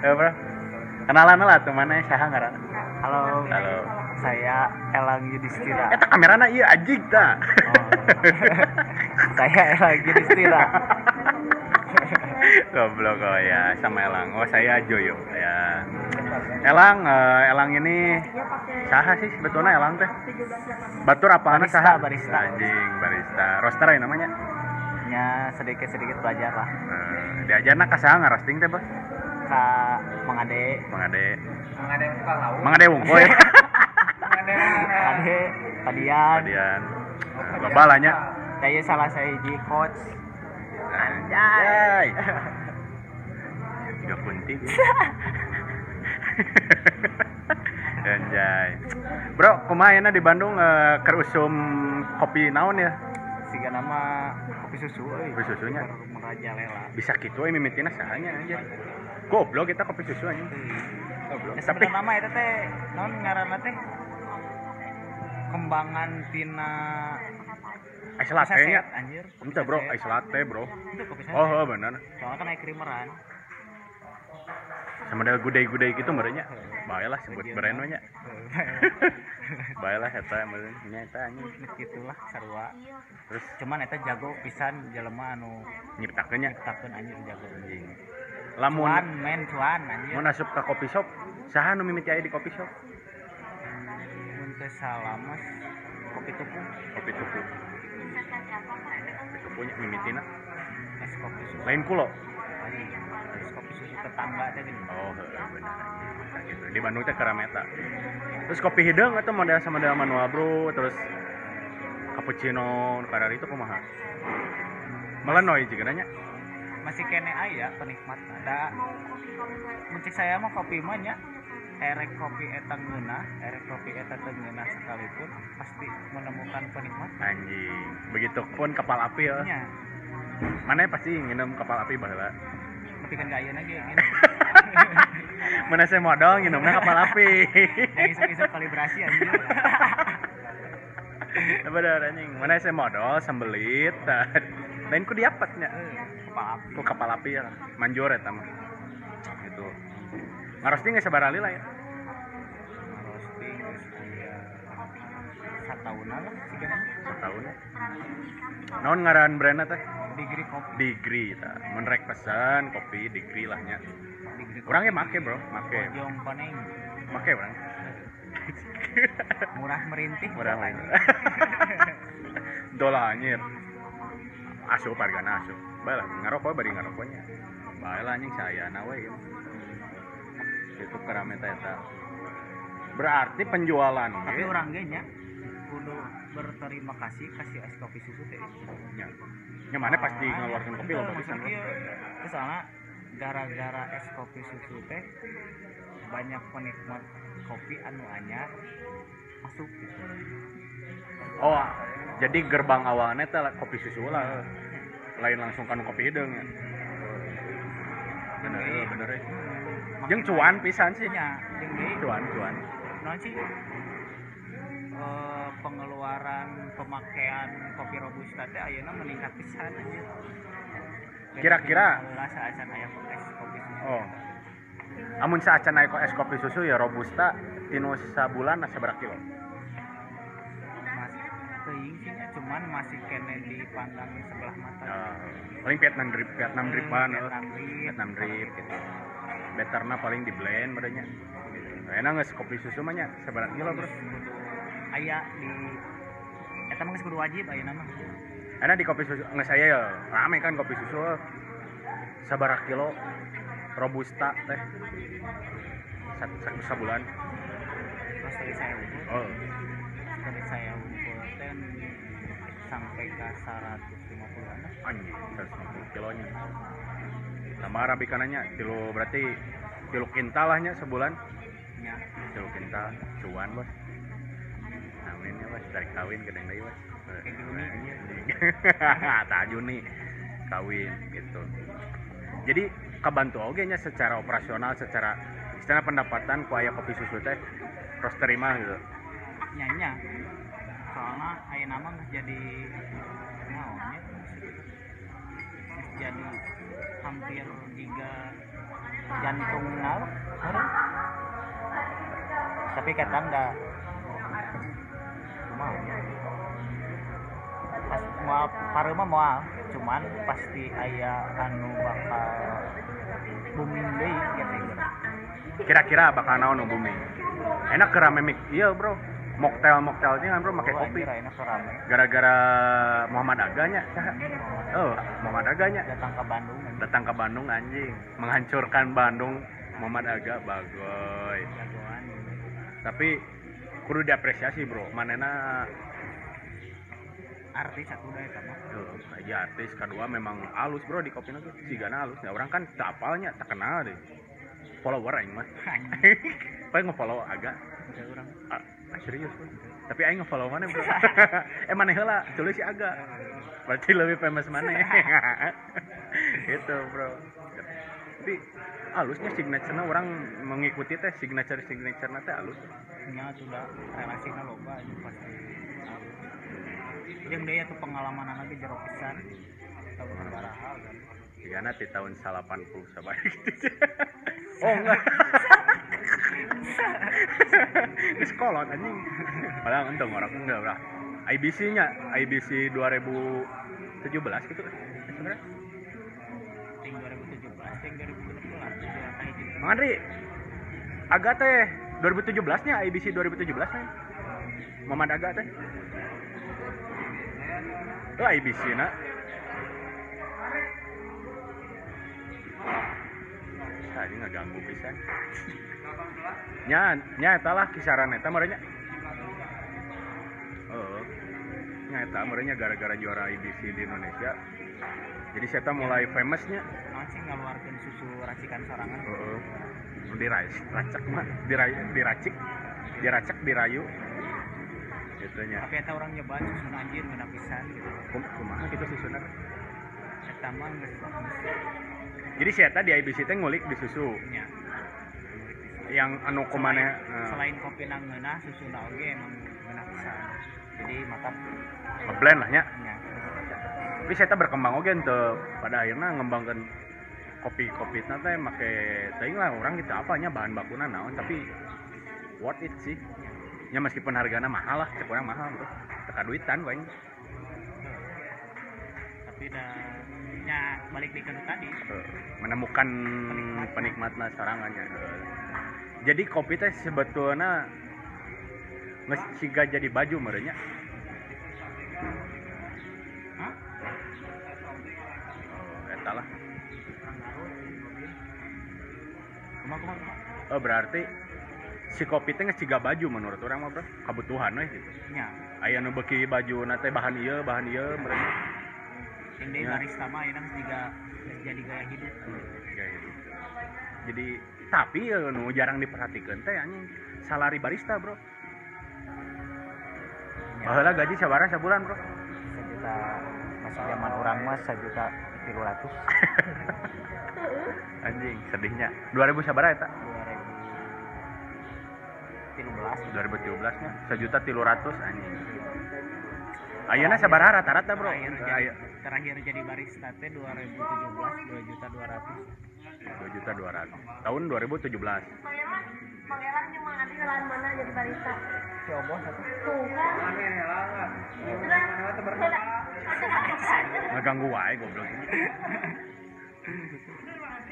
Eh, bro. Kenalan lah temannya saha ngaran. Halo, Halo. saya Elang Yudhistira. Eta kamerana ieu anjing tah. Oh. saya Elang Yudhistira. Goblok oh ya sama Elang. Oh saya Joyo ya. Elang eh, Elang ini saha sih sebetulnya Elang teh? Batur apa Barista, saha? barista. Anjing, barista. Roaster ya namanya. Ya sedikit-sedikit belajar lah. Eh, diajarna ka saha ngarosting teh, Bos? Kak Mangade, Mangade. Yang tukang lauk. Mangade wungkoy. Mengada Ade, Padian. Kemudian loba lah nya. Saya salah saya di coach. Anjay. Tiga kunti. Anjay. Bro, kumaha di Bandung eh, keur usum kopi naon ya? Siga nama kopi susu euy. Kopi susunya. Merajalela. Bisa kitu we mimitina sahanya aja. Goblok kita kopi susu aja. Goblok. Tapi sebenarnya nama eta teh naon ngaranna teh? Kembangan tina ice latte nya. anjir. Ente bro, ice latte bro. Itu kopi. Oh, oh bener. Soalnya kan naik krimeran. Sama ada gudai-gudai gitu merenya. Bae lah sebut brand nya. Bae lah eta meureun nya eta anjing. gitulah sarua Terus cuman eta jago pisan jelema anu nyiptakeun nya nyiptakeun anjir jago anjing. Lamun cuan men cuan anjir mau asup ke kopi shop, saha nu mimiti aya di kopi shop? mun teh salamas kopi tuku Kopi tuku. Kopi tuku nya mimitina. es kopi susu Lain kulo. anjing es kopi susu tetangga teh gini Oh. Nah, gitu. Di Bandung teh kerameta. Terus kopi hidung atau model sama model manual bro, terus cappuccino kadar itu kumaha? Melenoy juga nanya. Masih kene aya penikmat ada mencik saya mah kopi mah nya erek kopi eta ngeunah erek kopi eta teu ngeunah sekalipun pasti menemukan penikmat Anjing. Begitupun kapal api ya. nya Mana pasti nginum kapal api baheula. tapi kan gak ayeuna ge gini Mana saya modal nginumnya kapal api. yang isuk-isuk kalibrasi anjir Bener anjing. Mana saya modal sembelit. Lain ku diapatnya. Kepala api kapal api ya. Manjur eta mah. Gitu. Ngarosting geus sabarali lah ya. roasting terus aya satahunan lah sih Setahun. Naon ngaran brandna teh? degree kopi Degree ta. Mun rek pesan kopi degree lah nya. degree Urang ge make, Bro. Make. bojong koneng Make urang. murah merintih Murah pokoknya. main. Dola anjir. Asup hargana asup. Bae lah ngarokok bari ngarokoknya. Bae lah anjing saya we ieu. Itu kerameta eta. Berarti penjualan tapi orang ge nya kudu berterima kasih kasih es kopi susu teh nya. Nya mana pasti ngeluarkan kopi loh terus soalnya gara-gara es kopi susu teh banyak penikmat kopi anu anyar masuk gitu Oh, jadi gerbang awalnya teh kopi susu lah. Lain langsung kan kopi hidung ya. Bener, Oke. bener. eh. Jeung cuan pisan sih. jeung deui Cuan, cuan. non sih eh, pengeluaran pemakaian kopi robusta teh ayeuna meningkat pisan anjir. Kira-kira- rasa acan aya es kopi susu. Oh. Amun saacan naik es kopi susu ya robusta tinu sabulan asa berapa kilo? Mas teuing sih nya, cuman masih kene dipandang di sebelah mata. Eh, paling Vietnam drip, Vietnam dripan, eh. Vietnam drip. Vietnam drip gitu. Betterna paling di blend badannya. Enak nggak kopi susu mah nya seberapa kilo bro? Aya di eta mah kudu wajib ayeuna mah. Enak di kopi susu nggak saya ya rame kan kopi susu seberapa kilo robusta teh satu, sebulan. Terus tadi saya Oh, tadi saya teh sampai ke 150-an lah. anjing 150 kilonya. Tambah arabikananya kilo berarti kilo kintal lahnya sebulan. Nya Tilu kintal cuan bos. Amin ya bos dari kawin ke deui bos. Tak Juni kawin gitu. Jadi kebantu oge nya secara operasional secara istilah pendapatan ku aya kopi susu teh terus terima gitu. nyanya soalnya aya nama jadi naonnya jadi hampir tiga jantung nal tapi kata enggak cuma pas mau paru mah moal cuman pasti aya anu bakal booming deui gitu. Kira-kira bakal naon booming enak ke rame mik iya bro moktel moktelnya kan bro? Pakai kopi. enak rame. Gara-gara Muhammad Aganya. Oh Muhammad Aganya. Datang ke Bandung datang ke Bandung anjing. Menghancurkan Bandung. Muhammad Aga bagoy jagoan tapi kudu diapresiasi bro. Manena artis aku udah eta mah eh, aja artis kedua memang halus bro di kopi nanti. Si gana halus. Ya orang kan tak apalnya tak kenal deh. Follower aing mah paling nge-follow agak Udah orang ah, ah, serius bro tapi aing nge-follow mana bro? Eh mana heula tulis si agak berarti lebih famous mana itu bro. Tapi halusnya signature orang mengikuti teh signature signature teh halus nya sudah relasinya loba pasti yang dia tuh pengalaman lagi jero pisan. Tahu beberapa hal kan. Karena di tahun 80 sabar gitu. oh enggak. Di sekolah anjing. Padahal untung orang enggak lah. IBC-nya IBC 2017 gitu. Sebenarnya. ting 2017 ting 2017 juara kayak gitu Mang Andri. Agak teh 2017-nya IBC 2017 nya. Muhammad Aga teh. Itu IBC na. Tadi ngeganggu pisan. Nya, nya eta lah kisaran eta merenya. Oh. Nya eta merenya gara-gara juara IBC di Indonesia. Jadi saya mulai famousnya. nah sih ngeluarkan susu racikan sorangan Heeh. Dirac, racak mah, diray, diracik, diracak, dirayu. Itunya. tapi eta orang nyoba susu anjir ngena pisan gitu Kum, kumaha gitu susunan. eta mah geus Jadi si eta di IBC teh ngulik di susu. Nya yang anu kumane selain, selain kopi nang ngeunah susu na oge emang ngena pisan jadi maka ngeblend lah nya. nya Tapi eta berkembang oge teu pada akhirnya ngembangkan kopi-kopi teh make teuing lah orang gitu. Apanya bahan bakuna naon tapi worth it sih. Ya meskipun harganya mahal lah, cek orang mahal. Bro. Teka duitan tapi dah nya balik di kanu tadi. Eh, menemukan penikmatnya. sorangannya jadi kopi teh sebetulnya nges siga jadi baju merenya. Hah? oh, oh berarti si kopi teh nges siga baju menurut orang mah bro. Kebutuhan we gitu nya aya nu beki baju nate bahan ieu bahan ieu merenya yang dia Ya. barista mah enak juga jadi gaya hidup. Gaya hidup. jadi tapi eh, nu jarang diperhatikan teh anjing. Salari barista bro. Nya Baheula gaji sabaraha sabulan bro. Sejuta masih zaman orang mah sejuta tiga ratus. Anjing sedihnya. 2000 sabaraha eta? Dua ribu tiga belas. 2017 nya sejuta tilu ratus anjing ayeuna sabaraha rata-rata bro. Terakhir jadi, Aya- terakhir jadi barista teh 2017 dua juta dua ratus. Dua juta dua ratus. Tahun 2017 Pangeran cuma nanti lahan mana jadi barista. si satu Tuh kan. wae goblok.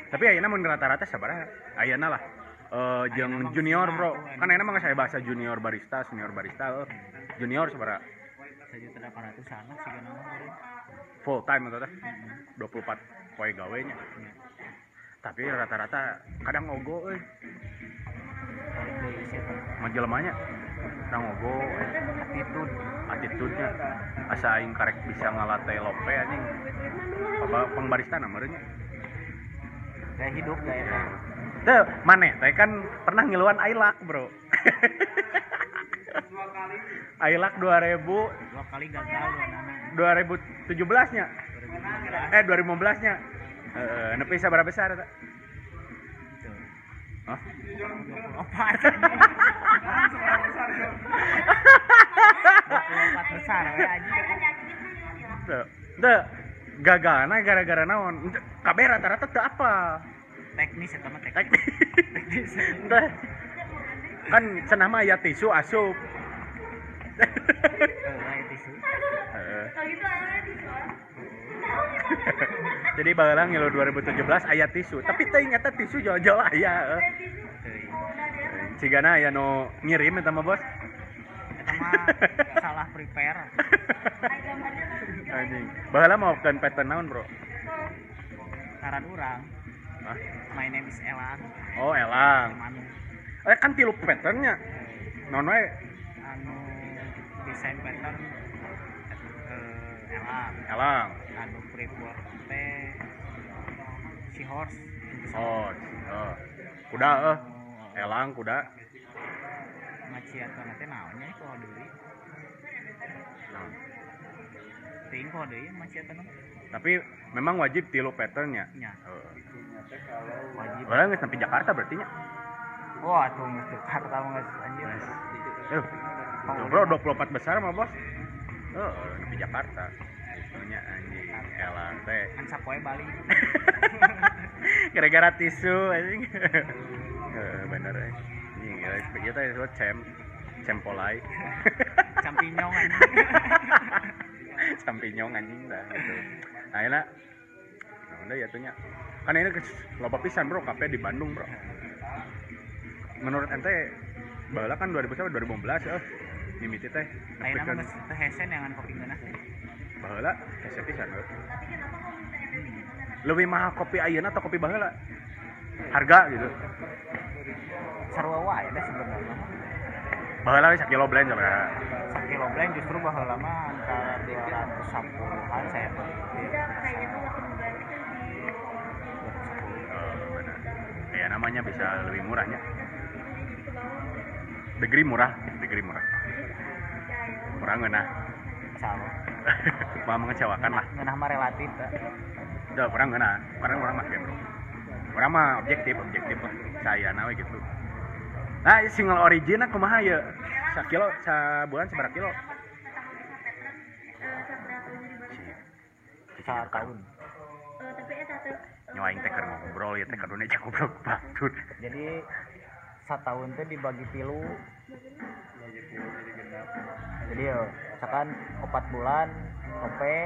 Tapi ayeuna mun rata-rata sabaraha ayeuna lah. Eh jeung junior bro. kan ayeuna mah saya bahasa junior barista senior barista eh. junior sabaraha sejuta delapan ratus sana sih kan full time atau teh 24 poe gawe nya tapi rata-rata kadang ogo euy balik dari siapa? Majelemanya kadang ogo euy. attitude. Attitude-nya. Asa aing karek bisa ngalate lope anjing. Apa pengbarista namanya gaya hidup gaya teh Tuh, maneh teh kan pernah ngiluan ailak, Bro. ailak 2000 dua kali gagal dua nana 2017-nya. Eh 2015-nya. Eh nepi sabaraha besar? Hah? empat besar aja Tuh. Tuh, gagalna gara-gara naon? Kabeh rata-rata teu apa. teknis ya teman teknis teknis kan cenah mah aya tisu asup jadi baheula ngilu 2017 aya tisu. Tapi teuing eta tisu jual-jual aya eh. Teuing. cigana aya nu ngirim eta mah bos. Salah prepare. Anjing. Baheula mau kan pattern naon bro? Karan urang. Hah? my name is Elan oh elang. Eh kan tilu patternnya non we anu desain pattern eh, Elan elang. Anu prepare teh si horse oh oh kuda eh. Elang kuda. Maciatan teh naonnya itu deui ting kode deui maciatan tapi memang wajib tilu patternnya. Nya oh. wajib. Orang nggak sampai Jakarta berarti nya? Wah tuh geus Jakarta geus anjir. Eh, bro 24 besar mah bos? Oh sampai Jakarta. Itunya anjing elang teh kan sapoe Bali. Gara-gara tisu anjing. Eh, bener eh. Anjing ya kita itu cem cempolai campinyong anjing. Sampinyong anjing dah. Gitu nah enak nah udah ya tuhnya kan ini loba pisan bro. Kafe di Bandung bro. Menurut ente bala kan 2000 2015 eh mimiti teh lain nama geus teh hesen yang kopi geunah teh baheula hese pisan lebih mahal kopi ayeuna atau kopi baheula harga gitu. Sarua wae deh sebenarnya. Baheula we sakilo blend sebenarnya sakilo blend justru baheula mah antara 210-an saya tuh Bisa Oh. Ya namanya bisa lebih murahnya. Degree murah, degree murah. Murah ngeunah. Salah. Mah mengecewakan lah. Ngeunah mah relatif da. Udah kurang ngeunah, kurang orang mah bro. Orang mah objektif, objektif lah. Saya nawe gitu. Nah, single origin aku mah ya. Sakilo, sabulan seberapa kilo? Eh, seberapa ini dibagi? Sa tahun. Teh keur ngobrol ya kadone aja ngobrol batur. Jadi setahun teh dibagi pilu. Jadi ya, misalkan empat bulan tope,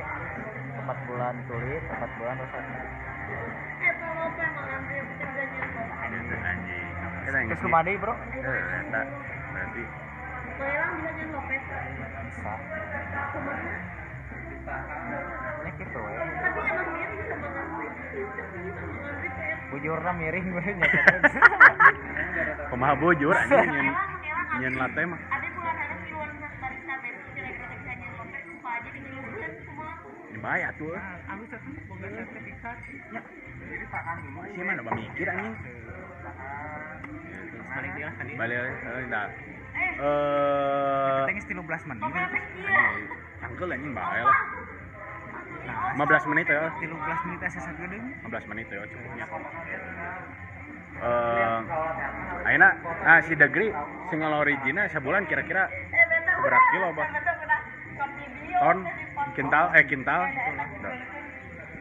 empat bulan tulis, empat bulan yang Terus ke mana bro? Berarti Lelang bisa jadi lopet. Bisa. Ke mana? Gitu ya. Tapi emang miring sama gue nya. kumaha bujur anjing nyen nyen latte mah. ada bulan ada kiluan barista besu kira-kira bisa jadi lopet lupa aja dikirimkan semua Bayar tuh. Aku satu boga sertifikat. Sih mana bah mikir anjing. Sekali dia tadi. Balik eh dah. eh Eh Tengis 13 menit. iya angkel anjing bae lah. 15 menit ya. 13 menit asa sagedeung. 15 menit ya cukupnya. Ayeuna ah si Degree single original sebulan kira-kira Seberapa kilo, Bah? ton kintal eh kintal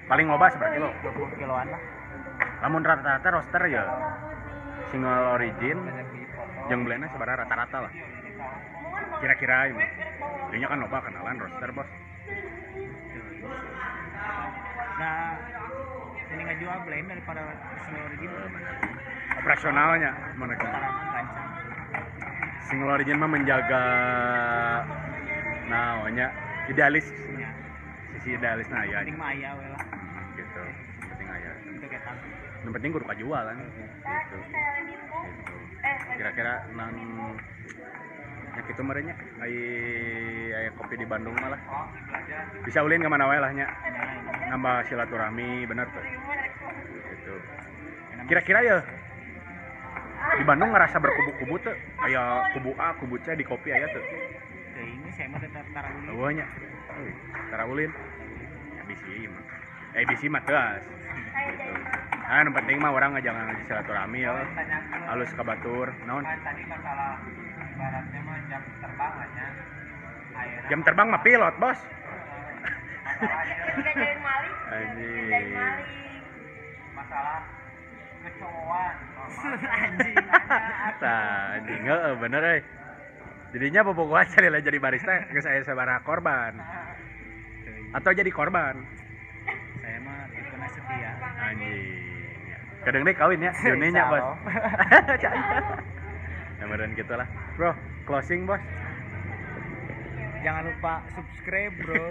paling loba seberapa kilo 20 kiloan lah. lamun rata-rata roster ya single origin jeung blendnya sebenarnya rata-rata lah kira-kira ini Dinya kan loba kenalan roster bos Nah, ngejual blend daripada single origin. operasionalnya gancang. single origin mah menjaga namanya idealis. Ya, sisi idealis nah ya penting mah aya we lah. Hmm, gitu. Penting Untuk ketan. yang penting kudu kajual kan? Gitu. Gitu. Kira-kira nan ya gitu merenya ai ai kopi di Bandung malah bisa ulin ke mana wae lah nya? Nambah silaturahmi bener tuh gitu. Kira-kira ya di Bandung ngerasa berkubu-kubu tuh kayak kubu A kubu C di kopi aya tuh. Teuing we saya mah tetap tarawih. awalnya tara ulin ya bisi mah. Eh bisi mah teas gitu. nah yang penting mah orang jangan ngaji silaturahmi ya halus kabatur naon? kan tadi masalah ibaratnya mah jam terbang aja. Jam terbang mah pilot bos. Masalahnya masalah kecoan anjing anjing heeh bener euy. Jadinya bobogohan cari lah jadi barista geus saya sabaraha korban atau jadi korban. saya mah tipe setia Anjing. Kadang deh kawin ya, Juninya bos. Kemudian gitulah. Bro, closing bos. jangan lupa subscribe bro